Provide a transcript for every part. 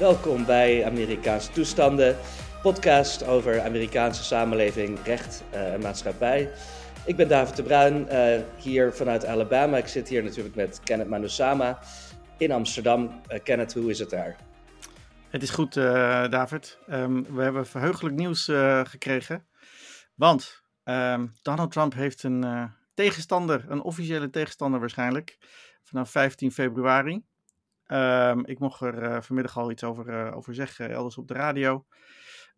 Welkom bij Amerikaanse Toestanden, podcast over Amerikaanse samenleving, recht uh, en maatschappij. Ik ben David de Bruin, uh, hier vanuit Alabama. Ik zit hier natuurlijk met Kenneth Manusama in Amsterdam. Uh, Kenneth, hoe is het daar? Het is goed, David. Um, we hebben verheugelijk nieuws gekregen. Want um, Donald Trump heeft een tegenstander, een officiële tegenstander waarschijnlijk, vanaf 15 februari. Um, ik mocht er uh, vanmiddag al iets over, uh, over zeggen, elders op de radio.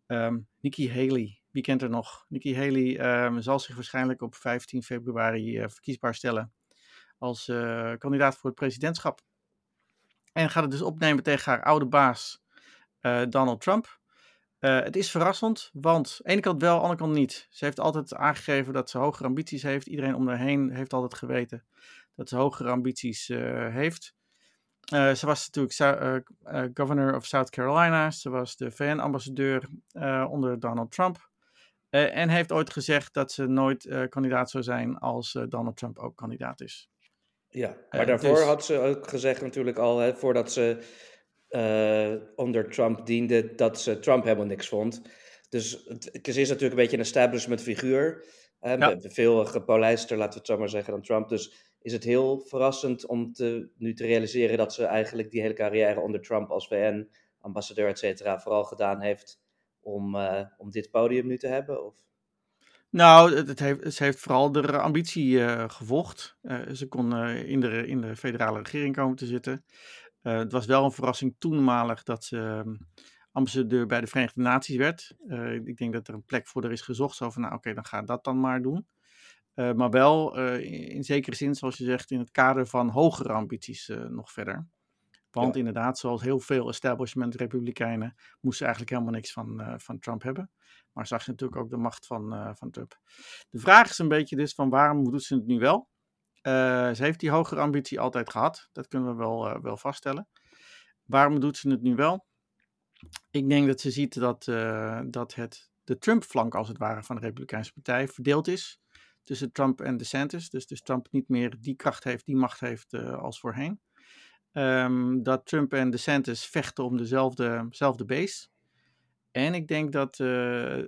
Um, Nikki Haley, wie kent er nog? Nikki Haley um, zal zich waarschijnlijk op 15 februari uh, verkiesbaar stellen als kandidaat voor het presidentschap. En gaat het dus opnemen tegen haar oude baas Donald Trump. het is verrassend, want aan de ene kant wel, aan de andere kant niet. Ze heeft altijd aangegeven dat ze hogere ambities heeft. Iedereen om haar heen heeft altijd geweten dat ze hogere ambities heeft. Uh, ze was natuurlijk uh, uh, governor of South Carolina. Ze was de VN-ambassadeur onder Donald Trump. en heeft ooit gezegd dat ze nooit kandidaat zou zijn als Donald Trump ook kandidaat is. Ja, maar daarvoor dus... had ze ook gezegd natuurlijk al, hè, voordat ze onder Trump diende, dat ze Trump helemaal niks vond. Dus ze is natuurlijk een beetje een establishment figuur. Ja. Veel gepolijster, laten we het zo maar zeggen, dan Trump. Dus is het heel verrassend om te, nu te realiseren dat ze eigenlijk die hele carrière onder Trump als VN-ambassadeur, et cetera, vooral gedaan heeft om, uh, om dit podium nu te hebben? Of? Nou, het heeft, ze heeft vooral de ambitie uh, gevolgd. Uh, ze kon in, de, in de federale regering komen te zitten. het was wel een verrassing toenmalig dat ze ehm, ambassadeur bij de Verenigde Naties werd. ik denk dat er een plek voor er is gezocht. Zo van, nou oké, dan ga dat dan maar doen. Uh, maar wel uh, in zekere zin, zoals je zegt, in het kader van hogere ambities uh, nog verder. Want ja. inderdaad, zoals heel veel establishment-republikeinen, moesten eigenlijk helemaal niks van, van Trump hebben. Maar zag je natuurlijk ook de macht van, van Trump. De vraag is een beetje dus van waarom doet ze het nu wel? ze heeft die hogere ambitie altijd gehad. Dat kunnen we wel, wel vaststellen. Waarom doet ze het nu wel? Ik denk dat ze ziet dat, dat het, de Trump-flank als het ware van de Republikeinse Partij verdeeld is tussen Trump en DeSantis. Dus, dus Trump niet meer die kracht heeft, die macht heeft uh, als voorheen. Um, dat Trump en DeSantis vechten om dezelfde, base. En ik denk dat uh,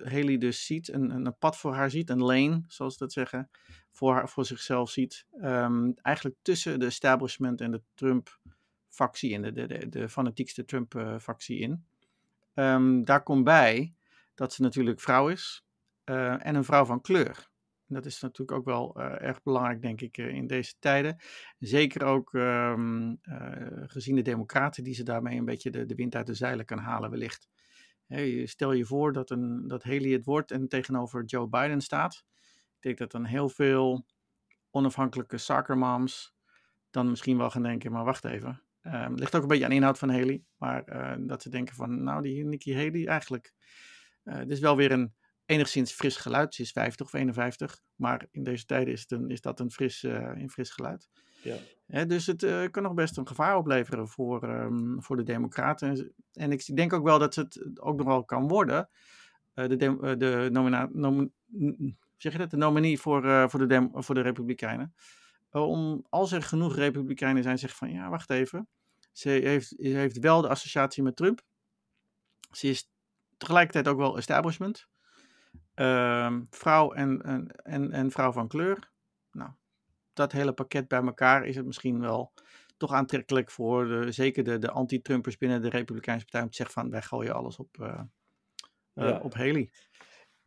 Haley dus ziet, een, een pad voor haar ziet, een lane, zoals ze dat zeggen, voor, haar, voor zichzelf ziet. Um, eigenlijk tussen de establishment en de Trump-factie in, de, de, de, fanatiekste Trump-factie in. Um, daar komt bij dat ze natuurlijk vrouw is uh, en een vrouw van kleur. Dat is natuurlijk ook wel uh, erg belangrijk, denk ik, uh, in deze tijden. Zeker ook um, uh, gezien de democraten die ze daarmee een beetje de, de wind uit de zeilen kan halen wellicht. Stel je voor dat, een, dat Haley het wordt en tegenover Joe Biden staat. Ik denk dat dan heel veel onafhankelijke soccermoms dan misschien wel gaan denken, maar wacht even. Um, ligt ook een beetje aan inhoud van Haley. Maar dat ze denken van, nou die Nikki Haley eigenlijk... dit is wel weer een enigszins fris geluid. Ze is 50 of 51, maar in deze tijden is, het een, is dat een fris, uh, een fris geluid. Ja. dus het uh, kan nog best een gevaar opleveren voor, um, voor de Democraten. En ik denk ook wel dat het ook nog wel kan worden. Uh, de, de, de, nomina, nom, zeg je dat? de nominee voor, voor, de dem, voor de Republikeinen. om, als er genoeg Republikeinen zijn, zeggen van ja, wacht even. Ze heeft, ze heeft wel de associatie met Trump. Ze is tegelijkertijd ook wel establishment. Uh, vrouw en, en, en, vrouw van kleur. Nou, dat hele pakket bij elkaar is het misschien wel toch aantrekkelijk voor de, zeker de, de anti-Trumpers binnen de Republikeinse Partij om te zeggen van wij gooien alles op, uh, uh, ja. op Haley.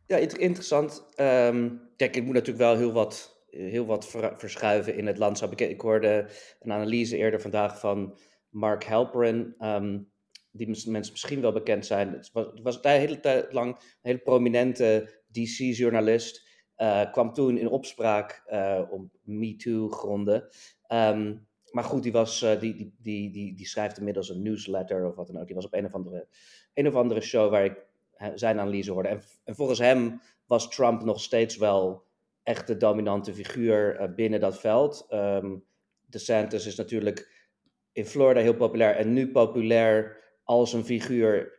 Ja, interessant. Um, kijk, ik moet natuurlijk wel heel wat, heel wat verschuiven in het landschap. Ik, ik hoorde een analyse eerder vandaag van Mark Halperin. Um, die mensen misschien wel bekend zijn. Het was, het was een hele tijd lang een hele prominente DC-journalist. Eh, kwam toen in opspraak uh, om MeToo-gronden. Um, maar goed, die, was, uh, die, die, die, die, die schrijft inmiddels een newsletter of wat dan ook. Die was op een of andere, een of andere show waar ik zijn analyse hoorde. En, en volgens hem was Trump nog steeds wel echt de dominante figuur binnen dat veld. Um, DeSantis is natuurlijk in Florida heel populair en nu populair als een figuur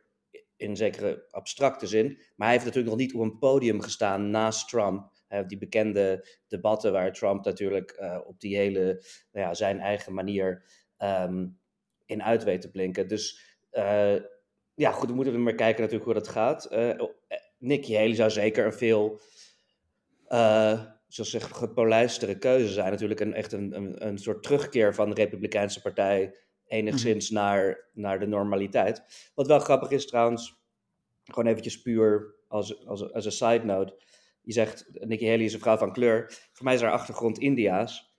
in zekere abstracte zin. Maar hij heeft natuurlijk nog niet op een podium gestaan naast Trump. die bekende debatten waar Trump natuurlijk uh, op die hele, nou ja, zijn eigen manier um, in uit weet te blinken. Dus uh, ja, goed, we moeten maar kijken natuurlijk hoe dat gaat. Uh, Nikki Haley zou zeker een veel, zoals zeg, gepolijstere keuze zijn. Natuurlijk een, echt een, een, een soort terugkeer van de Republikeinse Partij enigszins mhm. naar, naar de normaliteit. Wat wel grappig is trouwens, gewoon eventjes puur als, als, als een side note. Je zegt, Nikki Haley is een vrouw van kleur. Voor mij is haar achtergrond India's.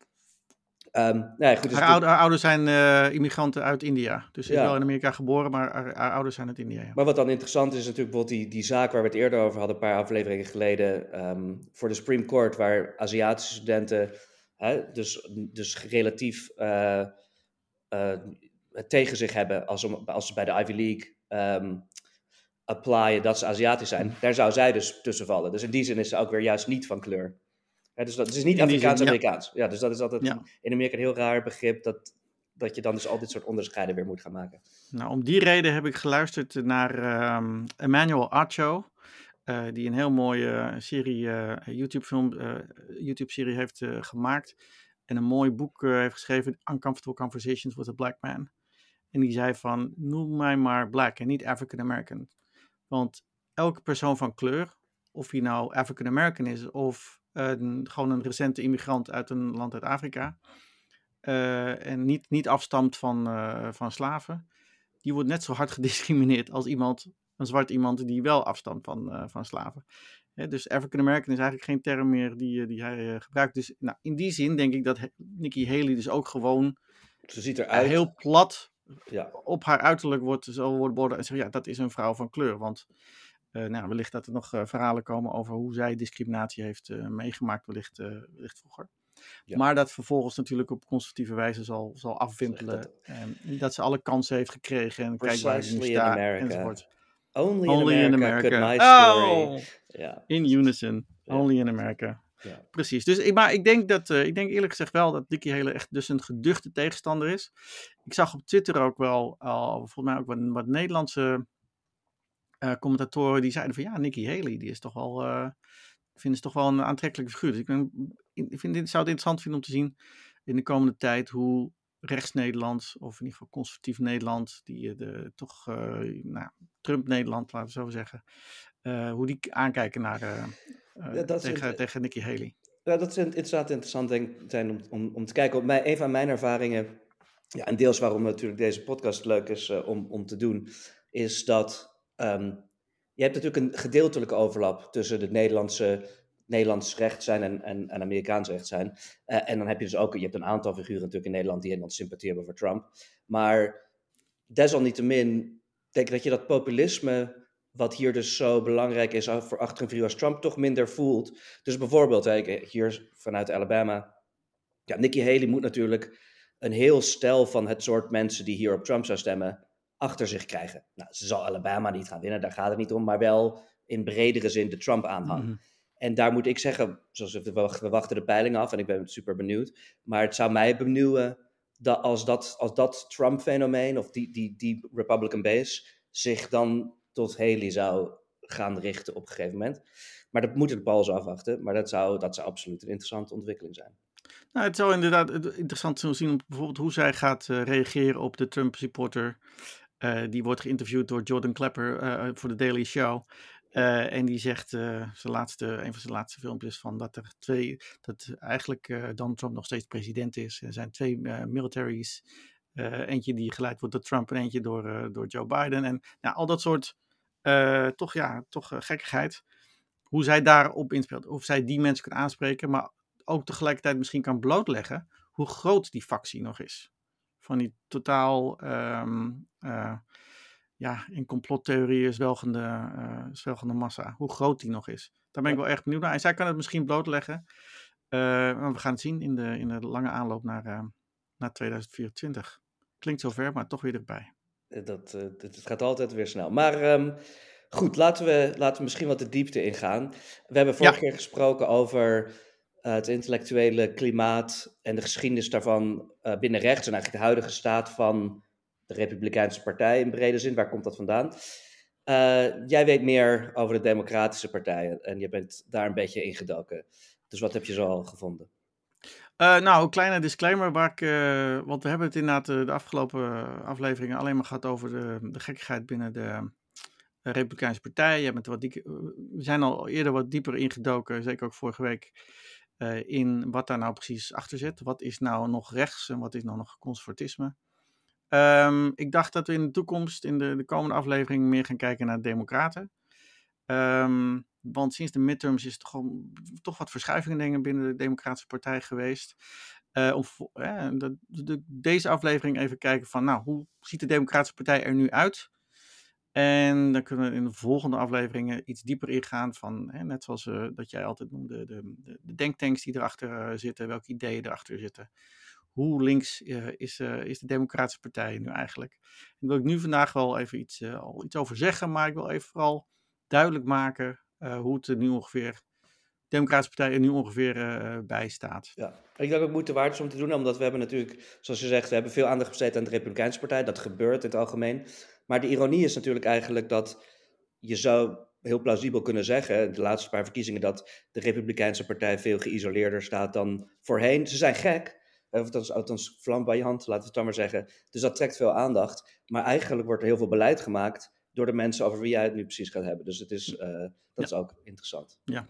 Um, nee, goed, dus haar, ouders zijn uh, immigranten uit India. Dus ze is wel in Amerika geboren, maar haar, ouders zijn uit India. Ja. Maar wat dan interessant is, is natuurlijk bijvoorbeeld die, die zaak waar we het eerder over hadden, een paar afleveringen geleden, um, voor de Supreme Court, waar Aziatische studenten, hè, dus, dus relatief uh, uh, tegen zich hebben als, als ze bij de Ivy League um, applyen dat ze Aziatisch zijn. Mm. Daar zou zij dus tussen vallen. Dus in die zin is ze ook weer juist niet van kleur dus dat is niet Afrikaans-Amerikaans. Ja. dus dat is altijd in Amerika een heel raar begrip dat, dat je dan dus al dit soort onderscheiden weer moet gaan maken. Nou, om die reden heb ik geluisterd naar um, Emmanuel Acho. Uh, die een heel mooie serie, uh, YouTube-film, uh, YouTube-serie heeft gemaakt. En een mooi boek heeft geschreven, Uncomfortable Conversations with a Black Man. En die zei van, noem mij maar black en niet African American. Want elke persoon van kleur, of hij nou African American is of gewoon een recente immigrant uit een land uit Afrika. Uh, en niet, niet afstamt van, uh, van slaven. Die wordt net zo hard gediscrimineerd als iemand, een zwart iemand die wel afstamt van, van slaven. Dus African American is eigenlijk geen term meer die, die hij gebruikt. Dus nou, in die zin denk ik dat Nikki Haley dus ook gewoon Ze ziet eruit. heel plat ja. op haar uiterlijk wordt, zo wordt worden en zeggen ja, dat is een vrouw van kleur. Want uh, nou, wellicht dat er nog uh, verhalen komen over hoe zij discriminatie heeft uh, meegemaakt, wellicht, wellicht vroeger. Ja. Maar dat vervolgens natuurlijk op conservatieve wijze zal, zal afwimpelen. En dat ze alle kansen heeft gekregen en kijk waar ze nu staat enzovoort. Only, Only in America, in America. Oh. In unison. Only in America. Yeah. Precies. Dus ik, maar ik denk dat, ik denk eerlijk gezegd wel dat Dickie Hele echt dus een geduchte tegenstander is. Ik zag op Twitter ook wel, al, volgens mij ook wat, wat Nederlandse uh, commentatoren die zeiden van ja, Nikki Haley, die is toch wel, vinden ze toch wel een aantrekkelijke figuur. Dus ik, ben, ik vind, dit, zou het interessant vinden om te zien in de komende tijd hoe rechts-Nederland, of in ieder geval conservatief Nederland, die de, toch uh, nou, Trump-Nederland, laten we zo zeggen, hoe die aankijken naar, ja, tegen, tegen Nikki Haley. Ja, dat is inderdaad interessant denk, zijn om, om, om te kijken. Op mij, een van mijn ervaringen, ja, en deels waarom natuurlijk deze podcast leuk is om, om te doen, is dat Um, je hebt natuurlijk een gedeeltelijke overlap tussen het Nederlandse Nederlands recht zijn en, en, Amerikaans recht zijn. Uh, en dan heb je dus ook, je hebt een aantal figuren natuurlijk in Nederland die helemaal sympathie hebben voor Trump. Maar desalniettemin denk ik dat je dat populisme, wat hier dus zo belangrijk is voor achter een figuur als Trump, toch minder voelt. Dus bijvoorbeeld, hier vanuit Alabama, ja, Nikki Haley moet natuurlijk een heel stel van het soort mensen die hier op Trump zou stemmen, achter zich krijgen. Nou, ze zal Alabama niet gaan winnen, daar gaat het niet om, maar wel in bredere zin de Trump-aanhang. Mhm. En daar moet ik zeggen, zoals we, we wachten de peiling af en ik ben super benieuwd. Maar het zou mij benieuwen dat als dat, als dat Trump-fenomeen of die, die, die Republican base zich dan tot Haley zou gaan richten op een gegeven moment. Maar dat moeten de Pauls afwachten. Maar dat zou, dat zou absoluut een interessante ontwikkeling zijn. Nou, het zou inderdaad interessant zijn zien bijvoorbeeld hoe zij gaat uh, reageren op de Trump-supporter uh, die wordt geïnterviewd door Jordan Klepper uh, voor de Daily Show. Uh, en die zegt zijn laatste, een van zijn laatste filmpjes van dat er twee, dat eigenlijk Donald Trump nog steeds president is. Er zijn twee militaries, eentje die geleid wordt door Trump en eentje door, door Joe Biden. En nou, al dat soort, toch ja, toch gekkigheid. Hoe zij daarop inspeelt. Of zij die mensen kan aanspreken, maar ook tegelijkertijd misschien kan blootleggen hoe groot die factie nog is van die totaal uh, ja, in complottheorieën zwelgende, uh, zwelgende massa. Hoe groot die nog is. Daar ben ik wel echt benieuwd naar. En zij kan het misschien blootleggen. Uh, maar we gaan het zien in de, in de lange aanloop naar, naar 2024. Klinkt zo ver, maar toch weer erbij. Dat, het gaat altijd weer snel. Maar um, goed, laten we, laten we misschien wat de diepte ingaan. We hebben vorige ja. keer gesproken over het intellectuele klimaat en de geschiedenis daarvan binnen rechts en eigenlijk de huidige staat van de Republikeinse Partij in brede zin. Waar komt dat vandaan? Uh, jij weet meer over de Democratische partijen en je bent daar een beetje ingedoken. Dus wat heb je zo al gevonden? nou, een kleine disclaimer, waar ik, want we hebben het inderdaad de afgelopen afleveringen alleen maar gehad over de, de gekkigheid binnen de Republikeinse Partij. Je bent wat we zijn al eerder wat dieper ingedoken, zeker ook vorige week, in wat daar nou precies achter zit. Wat is nou nog rechts en wat is nou nog conservatisme? Um, ik dacht dat we in de toekomst, in de, de komende aflevering, meer gaan kijken naar democraten. Um, want sinds de midterms is er toch, toch wat verschuivingen binnen de Democratische Partij geweest. Uh, om de, de, deze aflevering even kijken van, nou, hoe ziet de Democratische Partij er nu uit? En dan kunnen we in de volgende afleveringen iets dieper ingaan van, hè, net zoals uh, dat jij altijd noemde, de, de, de denktanks die erachter uh, zitten, welke ideeën erachter zitten hoe links uh, is, uh, is de Democratische Partij nu eigenlijk? En daar wil ik nu vandaag wel even iets, uh, al iets over zeggen, maar ik wil even vooral duidelijk maken hoe het er nu ongeveer, de Democratische Partij er nu ongeveer bij staat. Ja, ik denk ook moeite waard is om te doen, omdat we hebben natuurlijk, zoals je zegt, we hebben veel aandacht besteed aan de Republikeinse Partij. Dat gebeurt in het algemeen. Maar de ironie is natuurlijk eigenlijk dat je zou heel plausibel kunnen zeggen, de laatste paar verkiezingen, dat de Republikeinse Partij veel geïsoleerder staat dan voorheen. Ze zijn gek, althans, althans flamboyant, laten we het dan maar zeggen. Dus dat trekt veel aandacht. Maar eigenlijk wordt er heel veel beleid gemaakt door de mensen over wie jij het nu precies gaat hebben. Dus het is, uh, dat is ook interessant. Ja.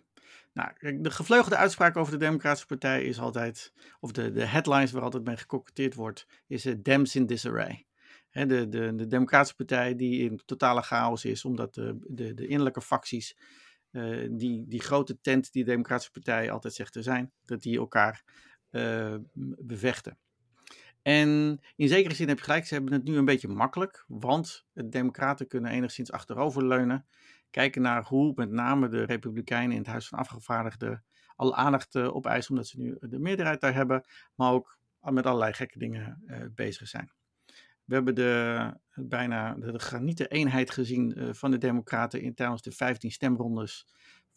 Nou, de gevleugelde uitspraak over de Democratische Partij is altijd, of de, de headlines waar altijd mee gekoketteerd wordt, is uh, Dems in disarray. He, de, de, de Democratische Partij die in totale chaos is, omdat de, de, de innerlijke facties, uh, die, die grote tent die de Democratische Partij altijd zegt te zijn, dat die elkaar uh, bevechten. En in zekere zin heb je gelijk, ze hebben het nu een beetje makkelijk, want de Democraten kunnen enigszins achteroverleunen, kijken naar hoe met name de Republikeinen in het Huis van Afgevaardigden alle aandacht uh, opeisen, omdat ze nu de meerderheid daar hebben, maar ook met allerlei gekke dingen uh, bezig zijn. We hebben de, bijna de, granieten eenheid gezien van de Democraten in tijdens de 15 stemrondes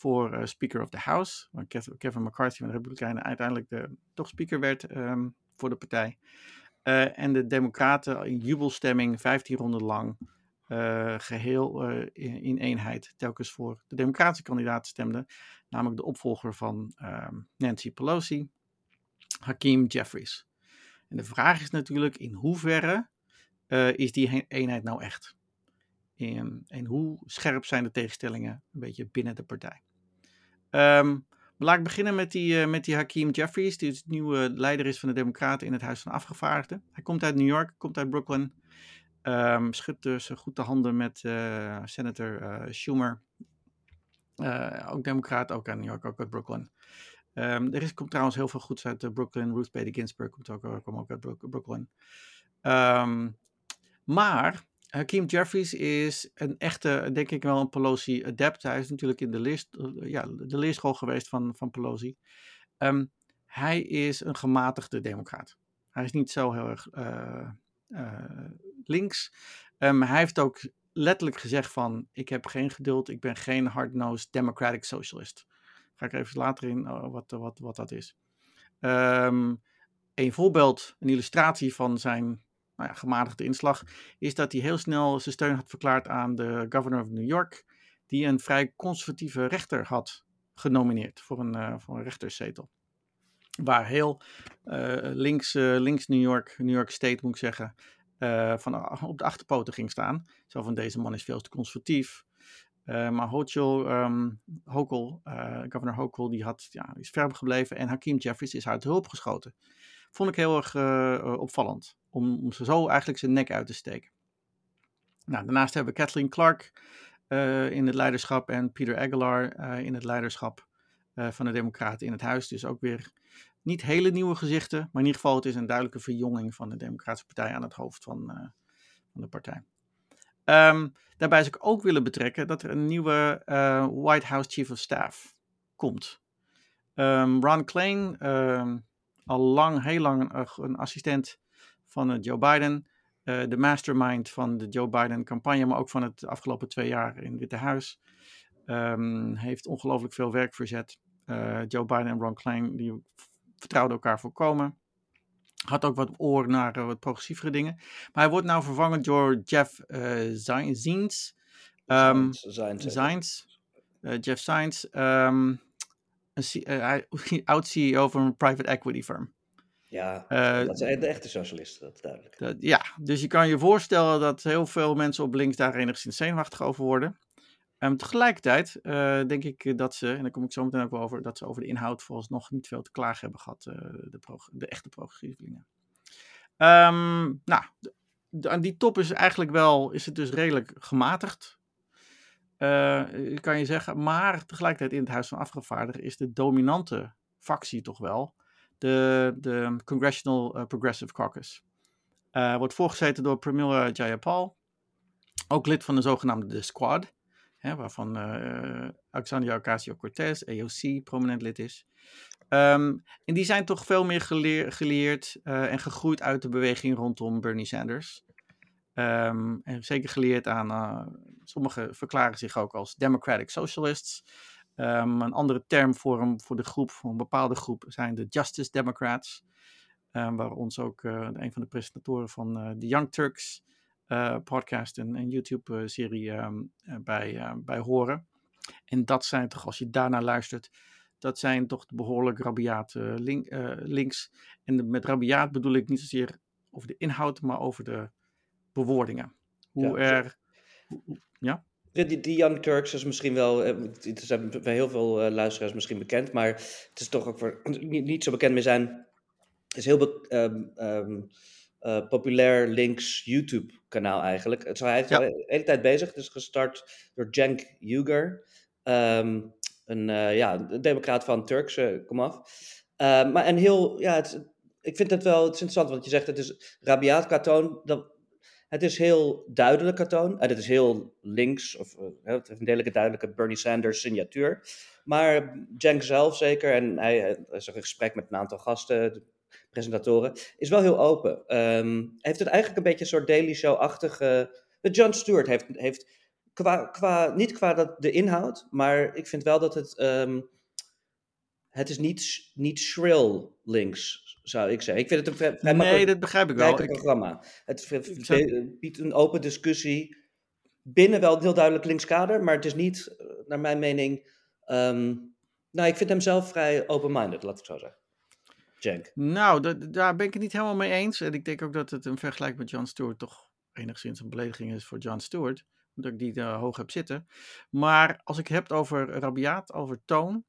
voor uh, Speaker of the House. Waar Kevin McCarthy van de Republikeinen uiteindelijk de, toch speaker werd um, voor de partij. Uh, en de Democraten in jubelstemming 15 ronden lang uh, geheel in, in, eenheid telkens voor de Democratische kandidaat stemden. Namelijk de opvolger van um, Nancy Pelosi, Hakeem Jeffries. En de vraag is natuurlijk in hoeverre is die eenheid nou echt? En, en, hoe scherp zijn de tegenstellingen een beetje binnen de partij? Um, laat ik beginnen met die, uh, met die Hakeem Jeffries, die het nieuwe leider is van de Democraten in het Huis van Afgevaardigden. Hij komt uit New York, komt uit Brooklyn. Um, schudt dus goed de handen met uh, senator uh, Schumer. ook Democraat, ook uit New York, ook uit Brooklyn. Um, er is, komt trouwens heel veel goeds uit Brooklyn. Ruth Bader Ginsburg komt ook, komt ook uit Brooklyn. maar Hakeem Jeffries is een echte, denk ik wel, een Pelosi-adept. Hij is natuurlijk in de, leest, ja, de leerschool geweest van, van Pelosi. Um, hij is een gematigde democraat. Hij is niet zo heel erg uh, links. Um, hij heeft ook letterlijk gezegd van, ik heb geen geduld, ik ben geen hard-nosed democratic socialist. Ga ik even later in wat, wat, wat dat is. Um, een voorbeeld, een illustratie van zijn nou ja, gematigde inslag, is dat hij heel snel zijn steun had verklaard aan de governor of New York, die een vrij conservatieve rechter had genomineerd voor een, uh, voor een rechterszetel. Waar heel uh, links, uh, links New York, New York State moet ik zeggen, van op de achterpoten ging staan. Zo van deze man is veel te conservatief. maar Hochul, Hochul governor Hochul, die had, ja, is ver gebleven en Hakeem Jeffries is uit hulp geschoten. Vond ik heel erg opvallend om, om zo eigenlijk zijn nek uit te steken. Nou, daarnaast hebben we Kathleen Clark uh, in het leiderschap en Peter Aguilar in het leiderschap van de Democraten in het huis. Dus ook weer niet hele nieuwe gezichten, maar in ieder geval het is een duidelijke verjonging van de Democratische Partij aan het hoofd van, van de partij. Um, daarbij zou ik ook willen betrekken dat er een nieuwe White House Chief of Staff komt. Um, Ron Klain, um, al lang, heel lang een assistent van uh, Joe Biden. Uh, de mastermind van de Joe Biden-campagne, maar ook van het afgelopen twee jaar in het Witte Huis. Um, heeft ongelooflijk veel werk verzet. Uh, Joe Biden en Ron Klein die vertrouwden elkaar voorkomen. Had ook wat oor naar wat progressievere dingen. Maar hij wordt nou vervangen door Jeff Zients. Um, Zients. Jeff Zients. Um, een oud-CEO van een private equity firm. Ja, uh, dat zijn de echte socialisten, dat is duidelijk. Dat, ja, dus je kan je voorstellen dat heel veel mensen op links daar enigszins zenuwachtig over worden. Um, tegelijkertijd uh, denk ik dat ze, en daar kom ik zo meteen ook wel over, dat ze over de inhoud nog niet veel te klagen hebben gehad, uh, de, de, echte progressievelingen. Um, nou, aan die top is eigenlijk wel, is het dus redelijk gematigd. Uh, kan je zeggen, maar tegelijkertijd in het Huis van Afgevaardigden is de dominante factie toch wel de, de Congressional Progressive Caucus. wordt voorgezeten door Pramila Jayapal, ook lid van de zogenaamde Squad hè, waarvan uh, Alexandria Ocasio-Cortez, AOC, prominent lid is. Um, en die zijn toch veel meer geleer, geleerd uh, en gegroeid uit de beweging rondom Bernie Sanders. Um, en zeker geleerd aan, uh, sommigen verklaren zich ook als Democratic Socialists. Um, een andere term voor, een, voor de groep, voor een bepaalde groep, zijn de Justice Democrats. waar ons ook een van de presentatoren van de Young Turks uh, podcast en, en YouTube-serie bij, uh, bij horen. En dat zijn toch, als je daarnaar luistert, dat zijn toch behoorlijk uh, links. En met rabiaat bedoel ik niet zozeer over de inhoud, maar over de bewoordingen. Hoe ja, er. ja? Die, die Young Turks is misschien wel, het zijn bij heel veel luisteraars misschien bekend, maar het is toch ook voor niet, niet zo bekend meer zijn. Het is heel be, um, um, uh, populair links YouTube-kanaal eigenlijk. Het, hij is ja. de hele tijd bezig. Het is gestart door Cenk Uygur, um, een, uh, ja, een democraat van Turkse komaf. Uh, maar en heel, ja, het, ik vind het wel het is interessant, want je zegt het is rabiaat katoon. Dat, het is heel duidelijk katoon. En het is heel links, of uh, het heeft een duidelijke Bernie Sanders signatuur. Maar Cenk zelf zeker, en hij, hij is een gesprek met een aantal gasten, presentatoren, is wel heel open. Um, heeft het eigenlijk een beetje een soort Daily Show-achtige... John Stewart heeft, heeft qua, qua, niet qua dat, de inhoud, maar ik vind wel dat het... Um, het is niet, niet shrill links, zou ik zeggen. Ik vind het een vrij, Nee, dat begrijp ik wel. programma. Het biedt een open discussie binnen wel een heel duidelijk linkskader, maar het is niet, eh, naar mijn mening... Um, nou, ik vind hem zelf vrij open-minded, laat ik zo zeggen. Nou, daar ben ik het niet helemaal mee eens. En ik denk ook dat het een vergelijk met John Stewart toch enigszins een belediging is voor John Stewart. Omdat ik die uh, hoog heb zitten. Maar als ik het heb over rabiaat, over toon,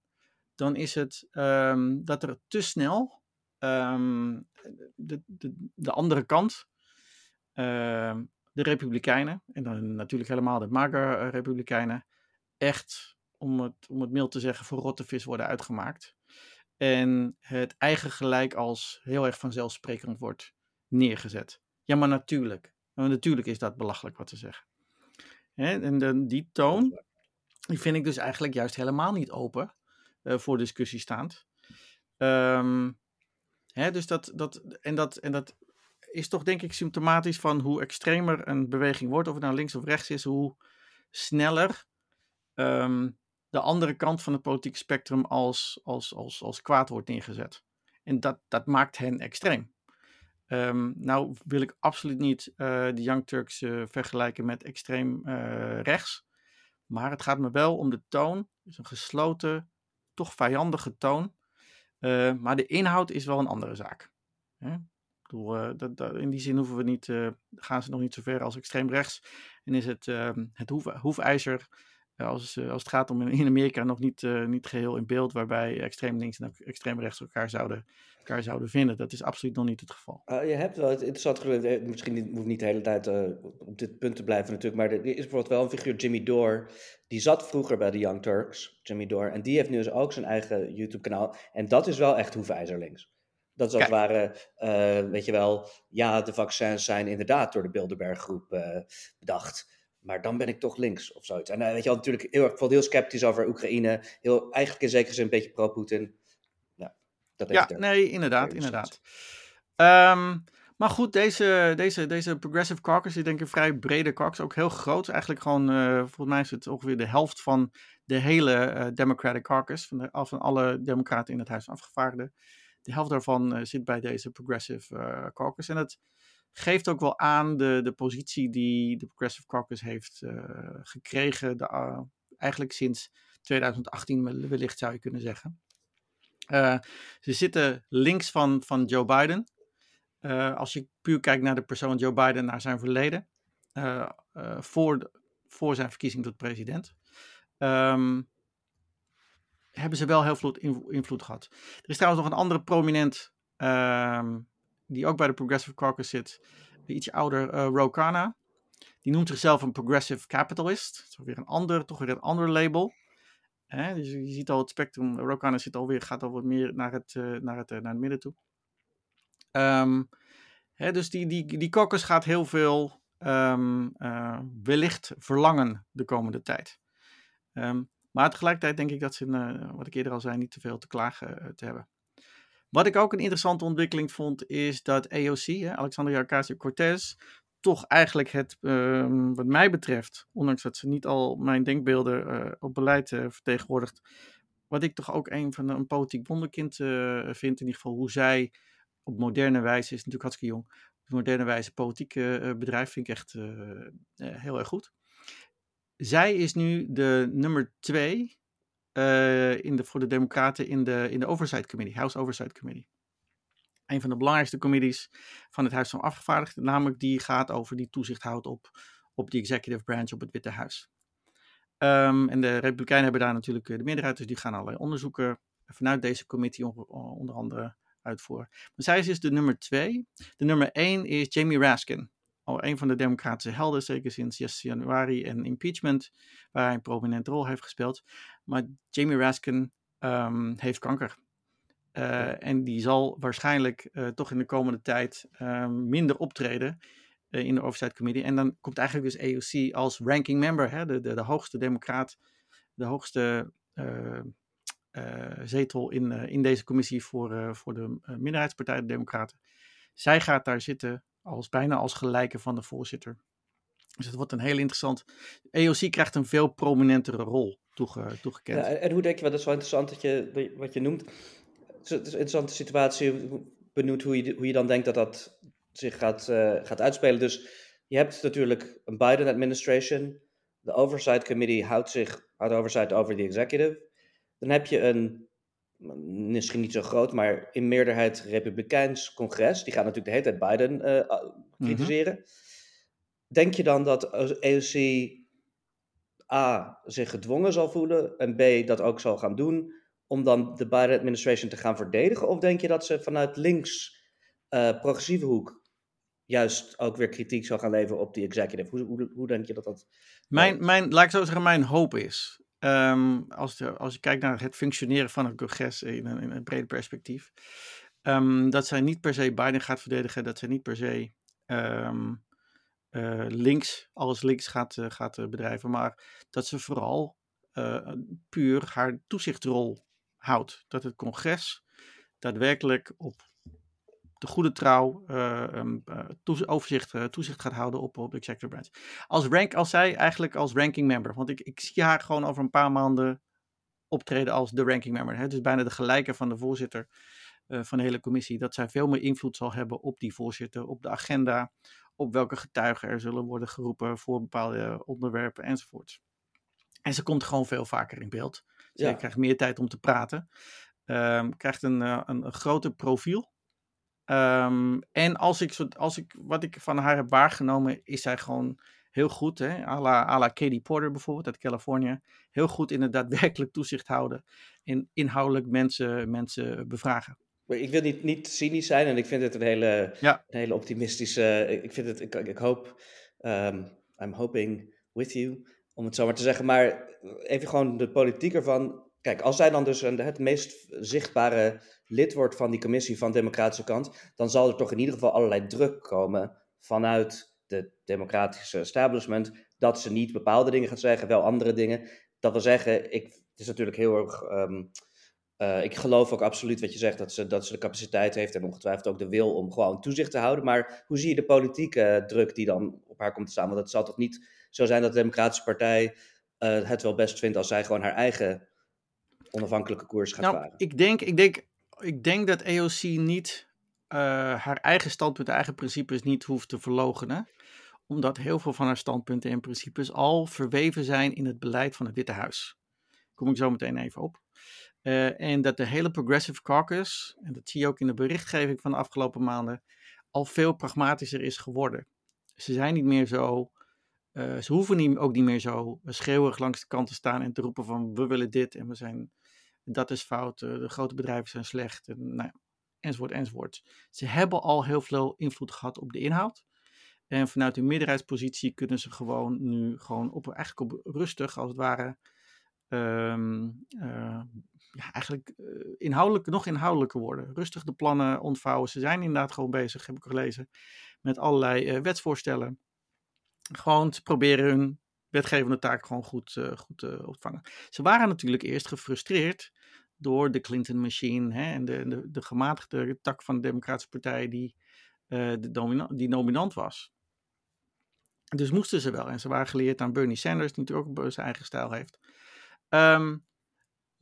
dan is het um, dat er te snel um, de, de, de, andere kant, uh, de Republikeinen, en dan natuurlijk helemaal de MAGA-Republikeinen, echt, om het, om het mild te zeggen, voor rottevis worden uitgemaakt. En het eigen gelijk als heel erg vanzelfsprekend wordt neergezet. Ja, maar natuurlijk. Natuurlijk is dat belachelijk wat ze zeggen. Hè? En de, die toon, die vind ik dus eigenlijk juist helemaal niet open voor discussie staand. Um, hè, dus dat, dat, en, dat, en dat is toch denk ik symptomatisch van hoe extremer een beweging wordt, of het nou links of rechts is, hoe sneller um, de andere kant van het politieke spectrum als, als, als, als kwaad wordt neergezet. En dat, dat maakt hen extreem. Um, nou wil ik absoluut niet uh, de Young Turks uh, vergelijken met extreem rechts. Maar het gaat me wel om de toon. Het is een gesloten, toch vijandige toon. maar de inhoud is wel een andere zaak. Hè? Bedoel, dat, in die zin hoeven we niet, gaan ze nog niet zo ver als extreem rechts. En is het, ehm, het hoef, hoefijzer als, als het gaat om in Amerika nog niet, uh, niet geheel in beeld, waarbij extreem links en extreem rechts elkaar zouden, elkaar zouden vinden. Dat is absoluut nog niet het geval. Uh, je hebt wel het interessant misschien niet, hoeft niet de hele tijd uh, op dit punt te blijven natuurlijk, maar er is bijvoorbeeld wel een figuur, Jimmy Dore, die zat vroeger bij de Young Turks, Jimmy Dore, en die heeft nu dus ook zijn eigen YouTube-kanaal. En dat is wel echt hoefijzer links. Dat is als het ware, weet je wel, ja, de vaccins zijn inderdaad door de Bilderberg groep bedacht. Maar dan ben ik toch links of zoiets. En uh, weet je wel, natuurlijk heel, erg, heel sceptisch over Oekraïne. Heel, eigenlijk in zekere zin een beetje pro-Putin. Ja, dat ja nee, inderdaad, inderdaad. Um, maar goed, deze, deze, deze Progressive Caucus is denk ik een vrij brede caucus. Ook heel groot. Eigenlijk gewoon, uh, volgens mij is het ongeveer de helft van de hele uh, Democratic Caucus. Van, de, van alle democraten in het Huis van Afgevaardigden. De helft daarvan zit bij deze Progressive Caucus. En het geeft ook wel aan de, de positie die de Progressive Caucus heeft uh, gekregen, de, uh, eigenlijk sinds 2018 wellicht zou je kunnen zeggen. Uh, ze zitten links van, van Joe Biden. Uh, als je puur kijkt naar de persoon Joe Biden, naar zijn verleden. Voor, voor zijn verkiezing tot president. Um, hebben ze wel heel veel invloed gehad. Er is trouwens nog een andere prominent. Um, die ook bij de Progressive Caucus zit. Iets ouder, Ro Khanna. Die noemt zichzelf een progressive capitalist. Dat is weer een ander, toch weer een ander label. Hè? Dus je ziet al het spectrum. Rokana zit alweer, gaat al wat meer naar het, uh, naar het, uh, naar het midden toe. Um, hè, dus die, die, die caucus gaat heel veel uh, wellicht verlangen de komende tijd. Um, maar tegelijkertijd denk ik dat ze, wat ik eerder al zei, niet te veel te klagen te hebben. Wat ik ook een interessante ontwikkeling vond, is dat AOC, hè, Alexandria Ocasio-Cortez, toch eigenlijk het, uh, wat mij betreft, ondanks dat ze niet al mijn denkbeelden uh, op beleid uh, vertegenwoordigt, wat ik toch ook een van een politiek wonderkind uh, vind, in ieder geval hoe zij op moderne wijze, is natuurlijk hartstikke jong, op moderne wijze politiek bedrijf, vind ik echt heel erg goed. Zij is nu de nummer twee in de, voor de Democraten in de, in de Oversight Committee, House Oversight Committee een van de belangrijkste committees van het Huis van Afgevaardigden, namelijk die gaat over die toezicht houdt op, op de executive branch op het Witte Huis. Um, en de Republikeinen hebben daar natuurlijk eh, de meerderheid, dus die gaan allerlei onderzoeken vanuit deze committee onder andere uitvoeren. Maar zij is dus de nummer twee. De nummer één is Jamie Raskin. Al een van de democratische helden, zeker sinds 6 januari en impeachment, waar hij een prominente rol heeft gespeeld. Maar Jamie Raskin um, heeft kanker. Uh, en die zal waarschijnlijk uh, toch in de komende tijd uh, minder optreden uh, in de Oversight Committee. En dan komt eigenlijk dus AOC als ranking member, hè, de, de, de hoogste democraat, de hoogste zetel in, in deze commissie voor, voor de minderheidspartij, de Democraten. Zij gaat daar zitten als bijna als gelijke van de voorzitter. Dus het wordt een heel interessant. AOC krijgt een veel prominentere rol toege, toegekend. Ja, en hoe denk je, wat dat is wel interessant dat je, wat je noemt het is een interessante situatie. Benieuwd hoe je, hoe je dan denkt dat dat zich gaat, uh, gaat uitspelen. Dus je hebt natuurlijk een Biden-administration. De Oversight Committee houdt zich houdt oversight over de executive. Dan heb je een, misschien niet zo groot, maar in meerderheid Republikeins congres. Die gaat natuurlijk de hele tijd Biden uh, kritiseren. Denk je dan dat AOC A zich gedwongen zal voelen en B dat ook zal gaan doen? om dan de Biden administration te gaan verdedigen? Of denk je dat ze vanuit links uh, progressieve hoek juist ook weer kritiek zal gaan leveren op die executive? Hoe, hoe, hoe denk je dat dat... Mijn, mijn, laat ik zo zeggen, mijn hoop is, um, als, de, als je kijkt naar het functioneren van het congres in een, in een breder perspectief, um, dat zij niet per se Biden gaat verdedigen, dat zij niet per se um, uh, links, alles links gaat, uh, gaat bedrijven, maar dat ze vooral puur haar toezichtrol houdt. Dat het congres daadwerkelijk op de goede trouw uh, overzicht, uh, toezicht gaat houden op, op de executive branch. Als, rank, als zij eigenlijk als ranking member, want ik, ik zie haar gewoon over een paar maanden optreden als de ranking member. Hè? Dus bijna de gelijke van de voorzitter van de hele commissie. Dat zij veel meer invloed zal hebben op die voorzitter, op de agenda, op welke getuigen er zullen worden geroepen voor bepaalde onderwerpen enzovoort. En ze komt gewoon veel vaker in beeld. Ze ja. krijgt meer tijd om te praten. Um, krijgt een, uh, een, een groter profiel. Um, en als ik, als ik, wat ik van haar heb waargenomen, is zij gewoon heel goed. Hè? A, la, Katie Porter bijvoorbeeld uit Californië. Heel goed in het daadwerkelijk toezicht houden. En inhoudelijk mensen, mensen bevragen. Ik wil niet, niet cynisch zijn en ik vind het een hele, ja. een hele optimistische. Ik, vind het, ik, ik hoop. Um, I'm hoping with you om het zo maar te zeggen. Maar even gewoon de politiek ervan. Kijk, als zij dan dus het meest zichtbare lid wordt van die commissie van de democratische kant, dan zal er toch in ieder geval allerlei druk komen vanuit de democratische establishment dat ze niet bepaalde dingen gaat zeggen, wel andere dingen. Dat wil zeggen, ik, het is natuurlijk heel erg. Um, uh, ik geloof ook absoluut wat je zegt, dat ze, dat ze de capaciteit heeft en ongetwijfeld ook de wil om gewoon toezicht te houden. Maar hoe zie je de politieke druk die dan op haar komt te staan? Want het zal toch niet zo zijn dat de Democratische Partij uh, het wel best vindt als zij gewoon haar eigen onafhankelijke koers gaat nou, varen. Ik denk, ik, denk, ik denk dat AOC niet uh, haar eigen standpunt, eigen principes niet hoeft te verlogenen. Omdat heel veel van haar standpunten en principes al verweven zijn in het beleid van het Witte Huis. Daar kom ik zo meteen even op. en dat de hele Progressive Caucus, en dat zie je ook in de berichtgeving van de afgelopen maanden, al veel pragmatischer is geworden. Ze zijn niet meer zo, ze hoeven niet, ook niet meer zo schreeuwig langs de kant te staan en te roepen van we willen dit en we zijn, dat is fout, de grote bedrijven zijn slecht, en, nou, enzovoort, enzovoort. Ze hebben al heel veel invloed gehad op de inhoud. En vanuit hun meerderheidspositie kunnen ze gewoon nu gewoon op, eigenlijk op rustig, als het ware, ehm, eh, ja, eigenlijk uh, inhoudelijk, nog inhoudelijker worden. Rustig de plannen ontvouwen. Ze zijn inderdaad gewoon bezig, heb ik gelezen, met allerlei wetsvoorstellen. Gewoon te proberen hun wetgevende taak gewoon goed, goed te opvangen. Ze waren natuurlijk eerst gefrustreerd door de Clinton machine hè, en de, de, de gematigde tak van de Democratische Partij die, de dominant, die nominant was. Dus moesten ze wel. En ze waren geleerd aan Bernie Sanders, die natuurlijk ook zijn eigen stijl heeft. Um,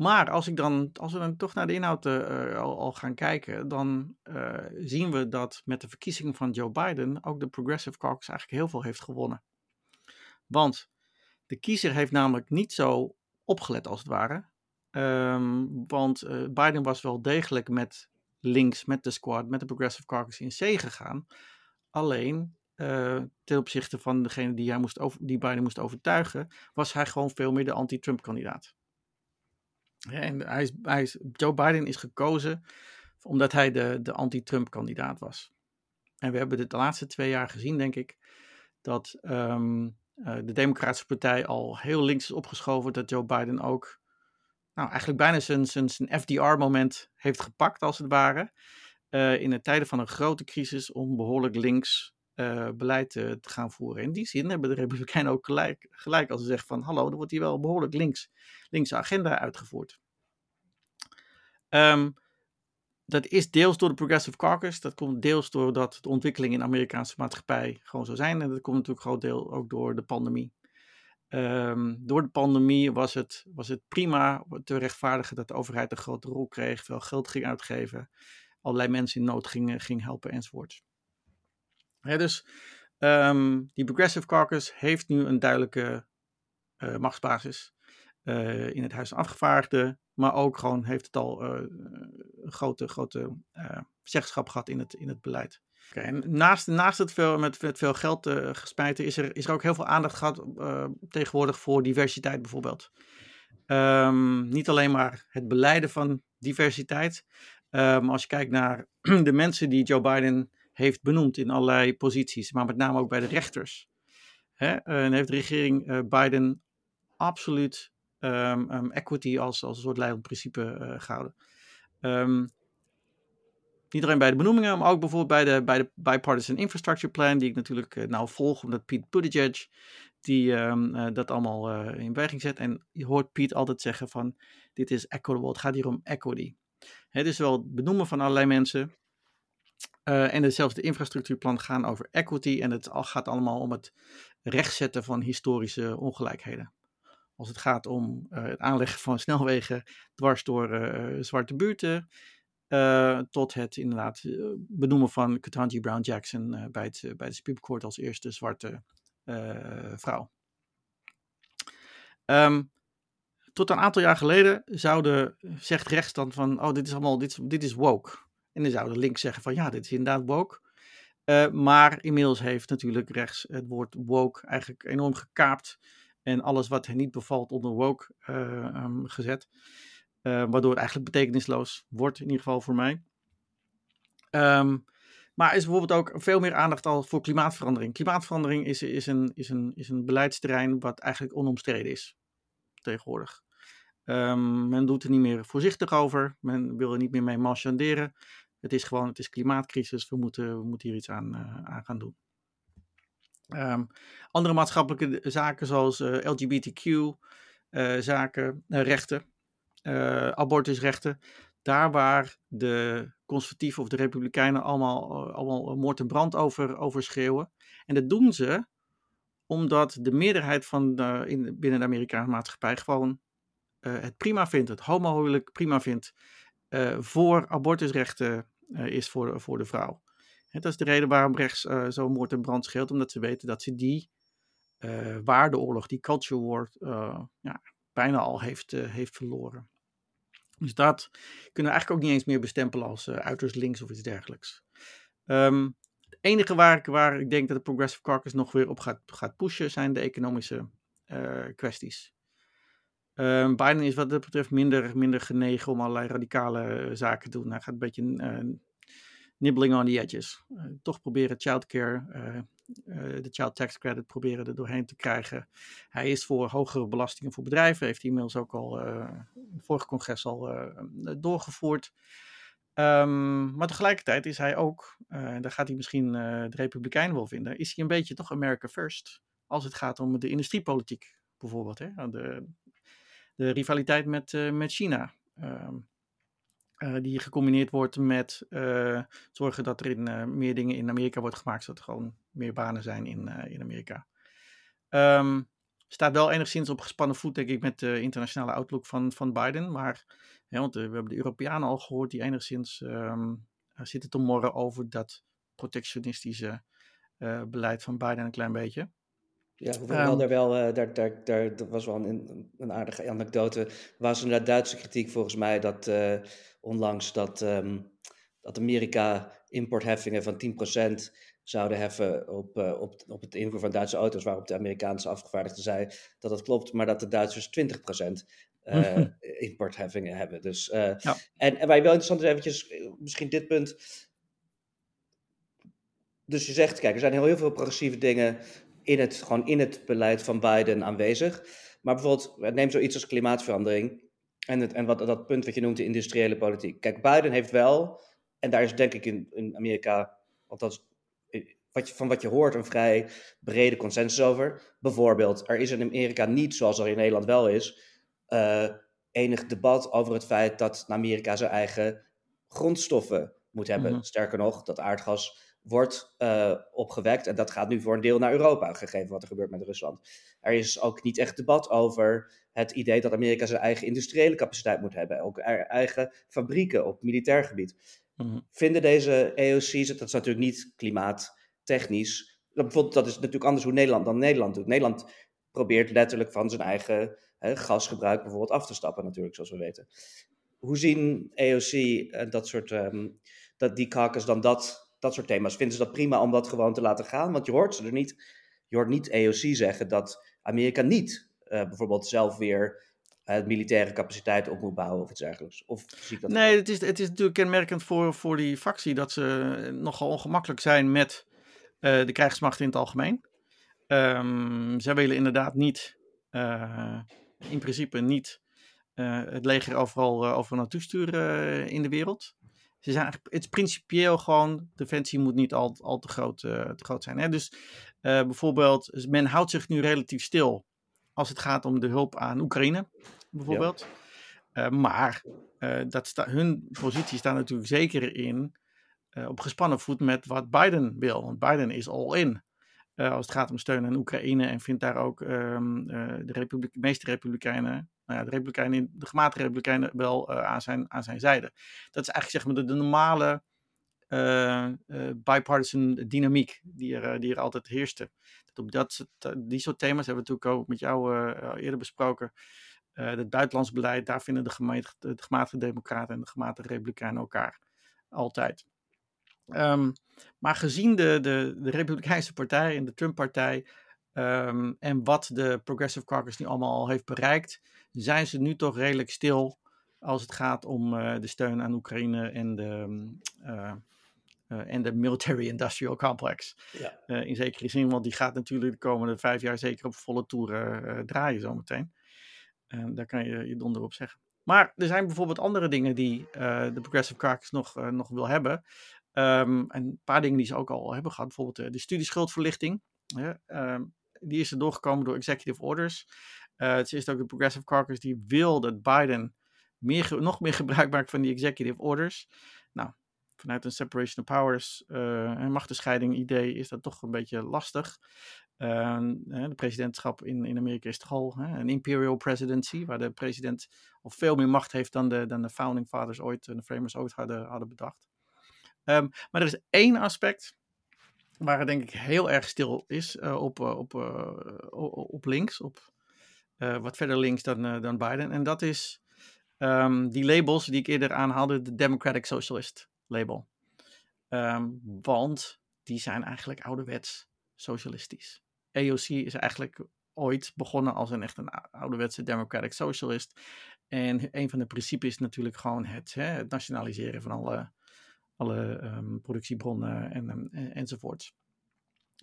maar als, ik dan, als we dan toch naar de inhoud uh, al, gaan kijken, dan uh, zien we dat met de verkiezing van Joe Biden ook de Progressive Caucus eigenlijk heel veel heeft gewonnen. Want de kiezer heeft namelijk niet zo opgelet als het ware. Um, want uh, Biden was wel degelijk met links, met de squad, met de Progressive Caucus in C gegaan. Alleen uh, ten opzichte van degene die, hij moest over, die Biden moest overtuigen, was hij gewoon veel meer de anti-Trump-kandidaat. En hij is, Joe Biden is gekozen omdat hij de, de anti-Trump-kandidaat was. En we hebben de laatste twee jaar gezien, denk ik, dat um, uh, de Democratische Partij al heel links is opgeschoven, dat Joe Biden ook nou, eigenlijk bijna zijn, zijn, FDR-moment heeft gepakt, als het ware. Uh, in de tijden van een grote crisis om behoorlijk links uh, beleid te gaan voeren. In die zin hebben de Republikeinen ook gelijk, gelijk als ze zeggen van hallo, er wordt hier wel behoorlijk links, linkse agenda uitgevoerd. Um, dat is deels door de Progressive Caucus, dat komt deels doordat de ontwikkeling in de Amerikaanse maatschappij gewoon zo zijn. En dat komt natuurlijk groot deel ook door de pandemie. Um, door de pandemie was het, was het prima te rechtvaardigen dat de overheid een grote rol kreeg, veel geld ging uitgeven, allerlei mensen in nood ging, ging helpen enzovoort dus um, die Progressive Caucus heeft nu een duidelijke uh, machtsbasis uh, in het Huis van Afgevaardigden, maar ook gewoon heeft het al uh, een grote, grote zeggenschap gehad in het, in het beleid. En naast, naast het veel, met, met veel geld gespijten is er, is er ook heel veel aandacht gehad tegenwoordig voor diversiteit bijvoorbeeld. Um, niet alleen maar het beleiden van diversiteit, maar als je kijkt naar de mensen die Joe Biden heeft benoemd in allerlei posities, maar met name ook bij de rechters. Hè? Eh, en heeft de regering uh, Biden absoluut um, um, equity als, als een soort leidend principe uh, gehouden. Um, niet alleen bij de benoemingen, maar ook bijvoorbeeld bij de, bij de Bipartisan Infrastructure Plan, die ik natuurlijk uh, nou volg, omdat Pete Buttigieg die um, dat allemaal in beweging zet. En je hoort Pete altijd zeggen van, dit is equitable, het gaat hier om equity. Het is wel het benoemen van allerlei mensen, en hetzelfde infrastructuurplan gaan over equity. En het gaat allemaal om het rechtzetten van historische ongelijkheden. Als het gaat om uh, het aanleggen van snelwegen dwars door uh, zwarte buurten. tot het inderdaad benoemen van Ketanji Brown Jackson bij, het, bij de Supreme Court als eerste zwarte vrouw. Um, tot een aantal jaar geleden zouden, zegt rechts dan van, oh dit is allemaal, dit, dit is woke. En dan zou de links zeggen van ja, dit is inderdaad woke. Maar inmiddels heeft natuurlijk rechts het woord woke eigenlijk enorm gekaapt. En alles wat hen niet bevalt onder woke uh, um, gezet. Uh, waardoor het eigenlijk betekenisloos wordt, in ieder geval voor mij. Um, maar is bijvoorbeeld ook veel meer aandacht al voor klimaatverandering. Klimaatverandering is, is, een, is, een, is een beleidsterrein wat eigenlijk onomstreden is tegenwoordig. Um, men doet er niet meer voorzichtig over. Men wil er niet meer mee marchanderen. Het is gewoon, het is klimaatcrisis. We moeten, we moeten hier iets aan, uh, aan gaan doen. Um, andere maatschappelijke zaken zoals eh, LGBTQ eh, zaken, rechten, abortusrechten. Daar waar de conservatieven of de republikeinen allemaal, allemaal moord en brand over, over schreeuwen. En dat doen ze omdat de meerderheid van in, binnen de Amerikaanse maatschappij gewoon het prima vindt, het homohuwelijk prima vindt, voor abortusrechten is voor, voor de vrouw. Dat is de reden waarom rechts uh, zo moord en brand scheelt, omdat ze weten dat ze die uh, waardeoorlog, die culture war, ja, bijna al heeft, heeft verloren. Dus dat kunnen we eigenlijk ook niet eens meer bestempelen als uiterst links of iets dergelijks. Ehm, het enige waar ik, waar ik denk dat de Progressive Caucus nog weer op gaat, gaat pushen zijn de economische kwesties. Um, Biden is wat dat betreft minder, minder genegen om allerlei radicale zaken te doen. Hij gaat een beetje nibbling on the edges. Uh, toch proberen childcare, uh, uh, de child tax credit proberen er doorheen te krijgen. Hij is voor hogere belastingen voor bedrijven, heeft hij inmiddels ook al in vorige congres al doorgevoerd. Um, maar tegelijkertijd is hij ook, daar gaat hij misschien de Republikeinen wel vinden, is hij een beetje toch America first. Als het gaat om de industriepolitiek bijvoorbeeld. Hè? De, de rivaliteit met, met China. Uh, die gecombineerd wordt met uh, zorgen dat er in, uh, meer dingen in Amerika wordt gemaakt, zodat er gewoon meer banen zijn in, in Amerika. Um, staat wel enigszins op gespannen voet, denk ik, met de internationale outlook van, van Biden. Maar ja, want we hebben de Europeanen al gehoord die enigszins um, zitten te morren over dat protectionistische beleid van Biden een klein beetje. Ja, hoewel um, daar wel, uh, daar, daar, daar, dat was wel een, een aardige anekdote. was inderdaad Duitse kritiek volgens mij dat uh, onlangs dat, um, dat Amerika importheffingen van 10% zouden heffen op, uh, op, op het invoer van Duitse auto's, waarop de Amerikaanse afgevaardigde zei dat dat klopt, maar dat de Duitsers 20% uh, importheffingen hebben. Dus, uh, ja. en, en wij wel interessant is eventjes, misschien dit punt. Dus je zegt, kijk, er zijn heel, heel veel progressieve dingen in het, gewoon in het beleid van Biden aanwezig. Maar bijvoorbeeld, neem zoiets als klimaatverandering. En, het, en wat, dat punt wat je noemt, de industriële politiek. Kijk, Biden heeft wel, en daar is denk ik in, in Amerika, althans wat je, van wat je hoort, een vrij brede consensus over. Bijvoorbeeld, er is in Amerika niet, zoals er in Nederland wel is, uh, enig debat over het feit dat Amerika zijn eigen grondstoffen moet hebben. Mhm. Sterker nog, dat aardgas wordt uh, opgewekt. En dat gaat nu voor een deel naar Europa, gegeven wat er gebeurt met Rusland. Er is ook niet echt debat over het idee dat Amerika zijn eigen industriële capaciteit moet hebben. Ook eigen fabrieken op militair gebied. Mhm. Vinden deze EOC's, dat is natuurlijk niet klimaattechnisch. Dat, bijvoorbeeld, dat is natuurlijk anders hoe Nederland dan Nederland doet. Nederland probeert letterlijk van zijn eigen hè, gasgebruik bijvoorbeeld af te stappen, natuurlijk, zoals we weten. Hoe zien EOC uh, dat soort, um, dat die caucus dan dat dat soort thema's. Vinden ze dat prima om dat gewoon te laten gaan? Want je hoort ze er niet. Je hoort niet EOC zeggen dat Amerika niet uh, bijvoorbeeld zelf weer uh, militaire capaciteit op moet bouwen of iets dergelijks. Of zie ik dat nee, het is, het is natuurlijk kenmerkend voor, voor die fractie dat ze nogal ongemakkelijk zijn met uh, de krijgsmacht in het algemeen. Um, zij willen inderdaad niet, in principe niet, het leger overal overal naartoe sturen in de wereld ze zijn het is principieel gewoon, defensie moet niet al, al te, groot, uh, te groot zijn. Hè? Dus uh, bijvoorbeeld, men houdt zich nu relatief stil als het gaat om de hulp aan Oekraïne, bijvoorbeeld. Ja. Uh, maar dat sta, hun positie staat natuurlijk zeker in, op gespannen voet met wat Biden wil. Want Biden is all in. Als het gaat om steun aan Oekraïne en vindt daar ook um, de republiek, meeste Republikeinen nou ja, de, Republikeinen, de gematigde Republikeinen wel uh, aan, zijn, aan zijn zijde. Dat is eigenlijk zeg maar de, de normale bipartisan dynamiek die er, die er altijd heerste. Dat op dat, die soort thema's hebben we natuurlijk ook met jou eerder besproken. het buitenlands beleid, daar vinden de, gematigde, de gematigde democraten en de gematigde republikeinen elkaar altijd. Um, maar gezien de, de, de Republikeinse partij en de Trump-partij um, en wat de Progressive Caucus nu allemaal al heeft bereikt, zijn ze nu toch redelijk stil als het gaat om uh, de steun aan Oekraïne en de, uh, uh, en de military industrial complex. Ja. in zekere zin, want die gaat natuurlijk de komende vijf jaar zeker op volle toeren draaien zometeen. daar kan je je donder op zeggen. Maar er zijn bijvoorbeeld andere dingen die de Progressive Caucus nog, nog wil hebben. Um, en een paar dingen die ze ook al hebben gehad. Bijvoorbeeld de studieschuldverlichting. Um, die is er doorgekomen door executive orders. Uh, het is ook de Progressive Caucus die wil dat Biden meer, nog meer gebruik maakt van die executive orders. Nou, vanuit een separation of powers uh, en machtenscheiding idee is dat toch een beetje lastig. Uh, de presidentschap in, in Amerika is toch al een imperial presidency, waar de president al veel meer macht heeft dan de, dan de founding fathers ooit, de framers ooit hadden, hadden bedacht. Um, maar er is één aspect waar het denk ik heel erg stil is uh, op, op, op links, op wat verder links dan, dan Biden. En dat is Ehm, die labels die ik eerder aanhaalde, de Democratic Socialist label. Ehm, want die zijn eigenlijk ouderwets socialistisch. AOC is eigenlijk ooit begonnen als een echt een ouderwetse democratic socialist. En een van de principes is natuurlijk gewoon het, hè, het nationaliseren van alle, alle um, productiebronnen en, en, enzovoorts.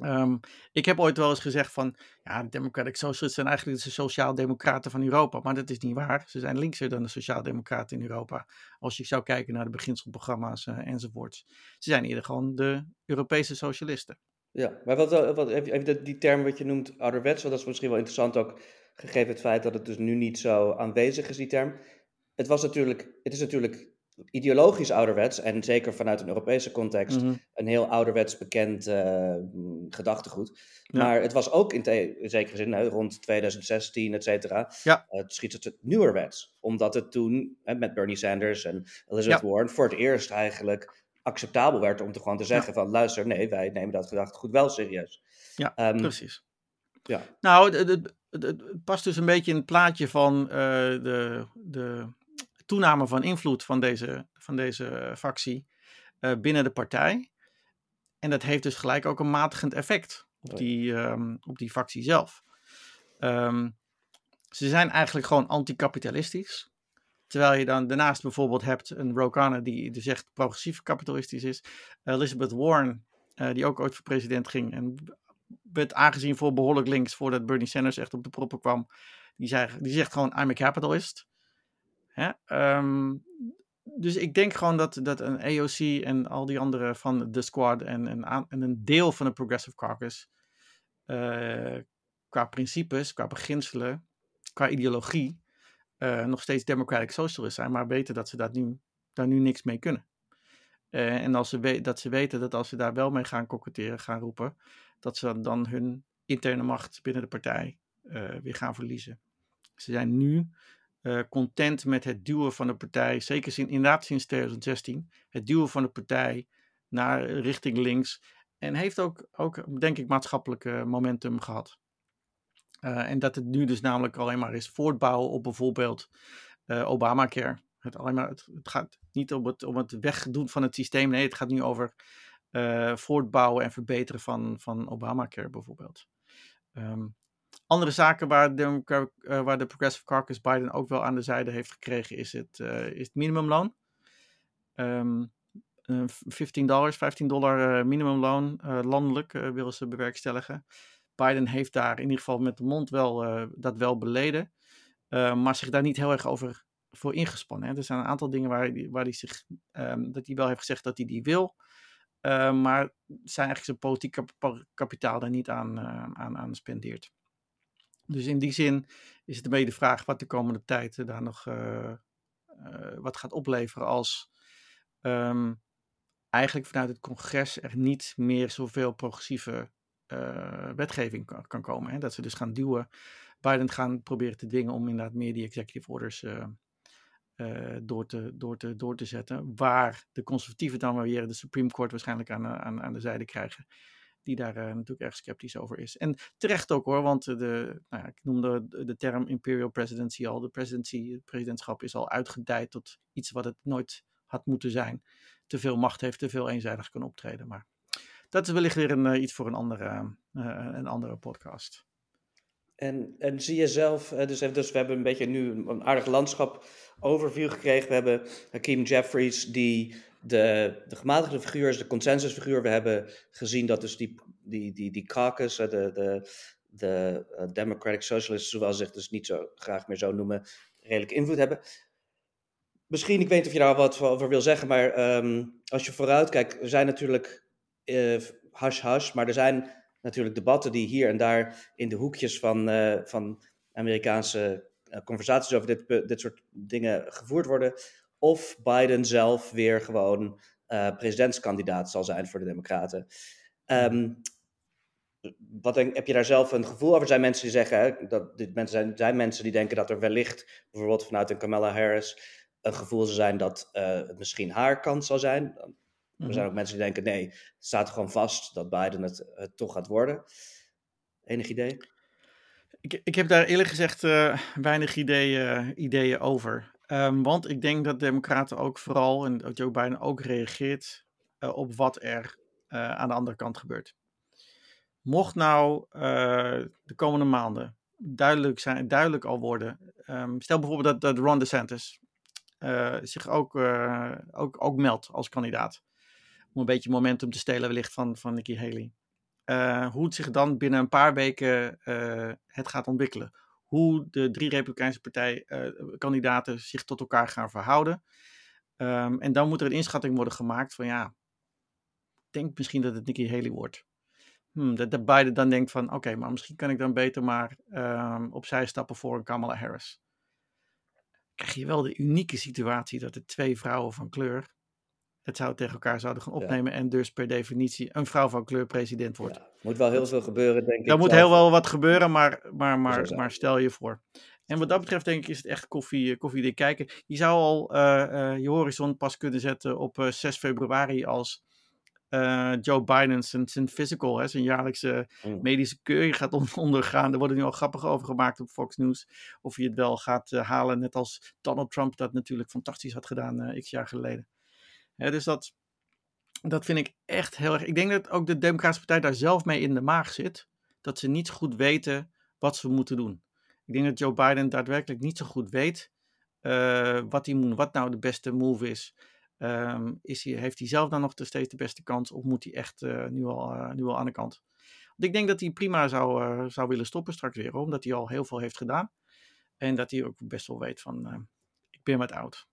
Um, ik heb ooit wel eens gezegd van, ja, de Democratic Socialists zijn eigenlijk de sociaal-democraten van Europa. Maar dat is niet waar. Ze zijn linkser dan de sociaal-democraten in Europa. Als je zou kijken naar de beginselprogramma's uh, enzovoorts. Ze zijn eerder gewoon de Europese socialisten. Ja, maar wat, wat, even die term wat je noemt ouderwets, dat is misschien wel interessant ook, gegeven het feit dat het dus nu niet zo aanwezig is, die term. Het, was natuurlijk, het is natuurlijk ideologisch ouderwets, en zeker vanuit een Europese context, mhm. een heel ouderwets bekend uh, gedachtegoed. Maar het was ook in, in zekere zin, rond 2016, et cetera, ja. het schiet het nieuwerwets. Omdat het toen, met Bernie Sanders en Elizabeth Warren, voor het eerst eigenlijk acceptabel werd om te gewoon te zeggen van luister, nee, wij nemen dat gedachtegoed wel serieus. Ja, um, precies. Ja. Nou, het, past dus een beetje in het plaatje van uh, de, de toename van invloed van deze, van deze factie uh, binnen de partij. En dat heeft dus gelijk ook een matigend effect op die, um, op die factie zelf. Um, ze zijn eigenlijk gewoon anticapitalistisch. Terwijl je dan daarnaast bijvoorbeeld hebt een Ro die dus echt progressief kapitalistisch is. Elizabeth Warren, uh, die ook ooit voor president ging en werd aangezien voor behoorlijk links voordat Bernie Sanders echt op de proppen kwam. Die, zei, die zegt gewoon I'm a capitalist. Hè? Um, dus ik denk gewoon dat, dat een AOC en al die anderen van de squad en, en, en een deel van de Progressive Caucus uh, qua principes, qua beginselen, qua ideologie uh, nog steeds Democratic Socialist zijn, maar weten dat ze dat nu, daar nu niks mee kunnen. Uh, en als ze dat ze weten dat als ze daar wel mee gaan koketteren, gaan roepen, dat ze dan hun interne macht binnen de partij weer gaan verliezen. Ze zijn nu content met het duwen van de partij, zeker sin, inderdaad sinds 2016, het duwen van de partij naar richting links. En heeft ook, ook denk ik, maatschappelijk momentum gehad. Uh, en dat het nu dus namelijk alleen maar is voortbouwen op bijvoorbeeld Obamacare. Het, alleen maar, het, gaat niet om het, om het wegdoen van het systeem. Nee, het gaat nu over voortbouwen en verbeteren van, van Obamacare bijvoorbeeld. Um, andere zaken waar de, waar de Progressive Caucus Biden ook wel aan de zijde heeft gekregen is het, is het minimumloon. Um, 15 dollars, 15 dollar minimumloon landelijk willen ze bewerkstelligen. Biden heeft daar in ieder geval met de mond wel, dat wel beleden. Uh, maar zich daar niet heel erg over voor ingespannen. Er zijn een aantal dingen waar waar hij zich, um, dat hij wel heeft gezegd dat hij die wil. Maar zijn eigenlijk zijn politiek kap kapitaal daar niet aan, aan, aan spendeert. Dus in die zin is het een beetje de vraag wat de komende tijd daar nog wat gaat opleveren als um, eigenlijk vanuit het congres er niet meer zoveel progressieve wetgeving kan, kan komen. Hè? Dat ze dus gaan duwen, Biden gaan proberen te dwingen om inderdaad meer die executive orders door, te, door, te, door te zetten. Waar de conservatieven dan weer de Supreme Court waarschijnlijk aan, aan, aan de zijde krijgen. Die daar natuurlijk erg sceptisch over is. En terecht ook hoor, want de, nou ja, ik noemde de term imperial presidency al. De presidency, het presidentschap is al uitgedijd tot iets wat het nooit had moeten zijn. Te veel macht heeft, te veel eenzijdig kan optreden. Maar dat is wellicht weer een, uh, iets voor een andere, een andere podcast. En, en zie je zelf, dus, dus we hebben een beetje nu een aardig landschap overview gekregen. We hebben Hakeem Jeffries, die de, de gematigde figuur is, de consensusfiguur. We hebben gezien dat dus die, die, die, die caucus, de, de, de Democratic Socialists, zoals zich dus niet zo graag meer zo noemen, redelijk invloed hebben. Misschien, ik weet niet of je daar wat over wil zeggen, maar um, als je vooruit kijkt, er zijn natuurlijk uh, hash hash, maar er zijn natuurlijk debatten die hier en daar in de hoekjes van, van Amerikaanse conversaties over dit, dit soort dingen gevoerd worden. Of Biden zelf weer gewoon presidentskandidaat zal zijn voor de Democraten. Um, wat denk, heb je daar zelf een gevoel over? Er zijn mensen die zeggen, hè, dat dit mensen zijn, zijn mensen die denken dat er wellicht, bijvoorbeeld vanuit een Kamala Harris, een gevoel zou zijn dat het misschien haar kans zal zijn. Er zijn mhm. ook mensen die denken, nee, het staat gewoon vast dat Biden het, het toch gaat worden. Enig idee? Ik, ik heb daar eerlijk gezegd uh, weinig ideeën, ideeën over. Ehm, want ik denk dat Democraten ook vooral, en dat Joe Biden ook reageert uh, op wat er uh, aan de andere kant gebeurt. Mocht nou uh, de komende maanden duidelijk, zijn, duidelijk al worden, um, stel bijvoorbeeld dat, dat Ron DeSantis zich ook, ook, ook meldt als kandidaat, om een beetje momentum te stelen wellicht van, van Nikki Haley. hoe het zich dan binnen een paar weken het gaat ontwikkelen hoe de drie Republikeinse partijkandidaten uh, zich tot elkaar gaan verhouden. Um, en dan moet er een inschatting worden gemaakt van ja, ik denk misschien dat het Nikki Haley wordt. Hmm, dat, dat Biden dan denkt van oké, maar misschien kan ik dan beter maar um, opzij stappen voor een Kamala Harris. Krijg je wel de unieke situatie dat de twee vrouwen van kleur het zou tegen elkaar zouden gaan opnemen. En dus per definitie een vrouw van kleur president wordt. Ja, moet wel heel veel gebeuren, denk ik. Er moet heel wel wat gebeuren, maar, maar, maar, maar stel je voor. En wat dat betreft denk ik is het echt koffie, koffie kijken. Je zou al uh, uh, je horizon pas kunnen zetten op uh, 6 februari als Joe Biden zijn, zijn physical, hè, zijn jaarlijkse mm. medische keuring gaat on ondergaan. Er worden nu al grappig over gemaakt op Fox News. Of hij het wel gaat halen, net als Donald Trump dat natuurlijk fantastisch had gedaan x jaar geleden dus dat, dat vind ik echt heel erg. Ik denk dat ook de Democratische Partij daar zelf mee in de maag zit. Dat ze niet goed weten wat ze moeten doen. Ik denk dat Joe Biden daadwerkelijk niet zo goed weet uh, wat hij moet, wat nou de beste move is. Um, is hij, heeft hij zelf dan nog steeds de beste kans of moet hij echt uh, nu, al, uh, nu al aan de kant? Want ik denk dat hij prima zou, zou willen stoppen straks weer, omdat hij al heel veel heeft gedaan. En dat hij ook best wel weet van, ik ben wat oud.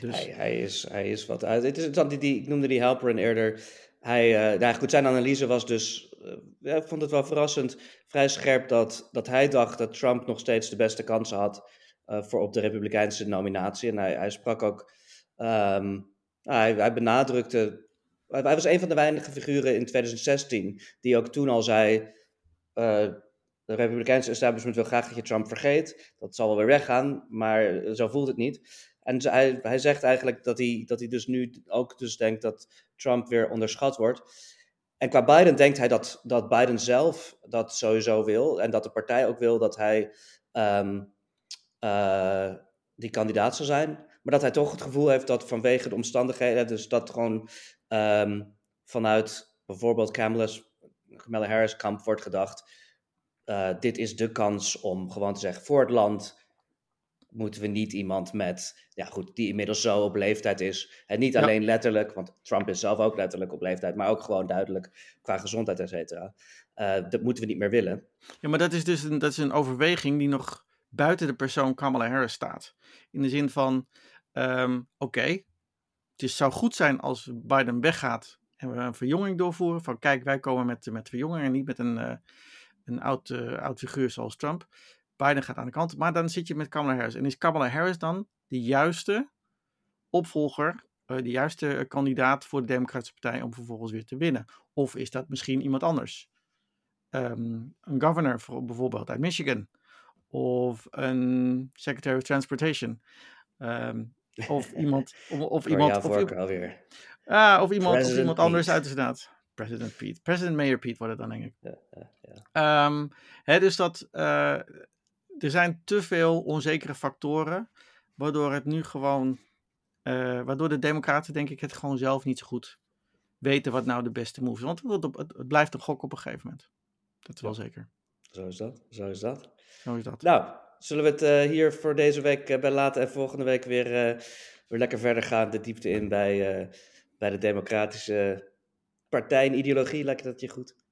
Dus... Hij, is, hij is wat uit. Het is die, die, ik noemde die Halperin eerder. Hij, uh, nou goed, zijn analyse was dus, ja, ik vond het wel verrassend, vrij scherp dat, dat hij dacht dat Trump nog steeds de beste kansen had uh, voor op de Republikeinse nominatie. En hij, hij sprak ook, um, hij, hij benadrukte, hij, hij, was een van de weinige figuren in 2016 die ook toen al zei, de Republikeinse establishment wil graag dat je Trump vergeet. Dat zal wel weer weggaan, maar zo voelt het niet. En hij, zegt eigenlijk dat hij, dat hij dus nu ook dus denkt dat Trump weer onderschat wordt. En qua Biden denkt hij dat, dat Biden zelf dat sowieso wil. En dat de partij ook wil dat hij um, uh, die kandidaat zou zijn. Maar dat hij toch het gevoel heeft dat vanwege de omstandigheden, dus dat gewoon um, vanuit bijvoorbeeld Kamala's, Kamala Harris kamp wordt gedacht. Uh, dit is de kans om gewoon te zeggen voor het land moeten we niet iemand met, ja goed, die inmiddels zo op leeftijd is. En niet alleen letterlijk, want Trump is zelf ook letterlijk op leeftijd, maar ook gewoon duidelijk qua gezondheid, et cetera. Uh, dat moeten we niet meer willen. Ja, maar dat is dus een, dat is een overweging die nog buiten de persoon Kamala Harris staat. In de zin van, um, oké, okay, het zou goed zijn als Biden weggaat en we een verjonging doorvoeren. Van kijk, wij komen met, met verjonging en niet met een, uh, een oud, uh, oud figuur zoals Trump. Biden gaat aan de kant. Maar dan zit je met Kamala Harris. En is Kamala Harris dan de juiste opvolger, uh, de juiste kandidaat voor de Democratische Partij om vervolgens weer te winnen? Of is dat misschien iemand anders? Um, een governor voor, bijvoorbeeld uit Michigan. Of een Secretary of Transportation. Um, of iemand. Of, of iemand. Of, alweer. Ah, of iemand, of iemand anders uit de Senaat. President Pete. President Mayor Pete wordt het dan, denk ik. Ja, ja, ja. Um, hè, dus dat, uh, er zijn te veel onzekere factoren, waardoor het nu gewoon, uh, waardoor de democraten denk ik het gewoon zelf niet zo goed weten wat nou de beste move is. Want het, het, het blijft een gok op een gegeven moment. Dat is wel zeker. Zo is dat, zo is dat. Zo is dat. Nou, zullen we het uh, hier voor deze week uh, bij laten en volgende week weer, weer lekker verder gaan, de diepte in bij, bij de democratische partij en ideologie. Lijkt dat je goed?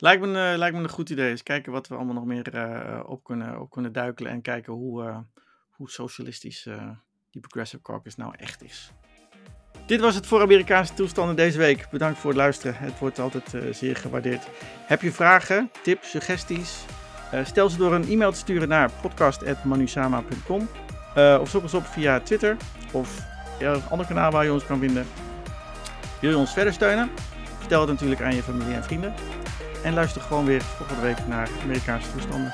Lijkt me, uh, lijkt me een goed idee. Eens kijken wat we allemaal nog meer uh, op, kunnen, op kunnen duikelen. En kijken hoe, hoe socialistisch die Progressive Caucus nou echt is. Dit was het voor Amerikaanse toestanden deze week. Bedankt voor het luisteren. Het wordt altijd zeer gewaardeerd. Heb je vragen, tips, suggesties? stel ze door een e-mail te sturen naar podcast.manusama.com. of zoek ons op via Twitter of een ander kanaal waar je ons kan vinden. Wil je ons verder steunen? Vertel het natuurlijk aan je familie en vrienden. En luister gewoon weer volgende week naar Amerikaanse toestanden.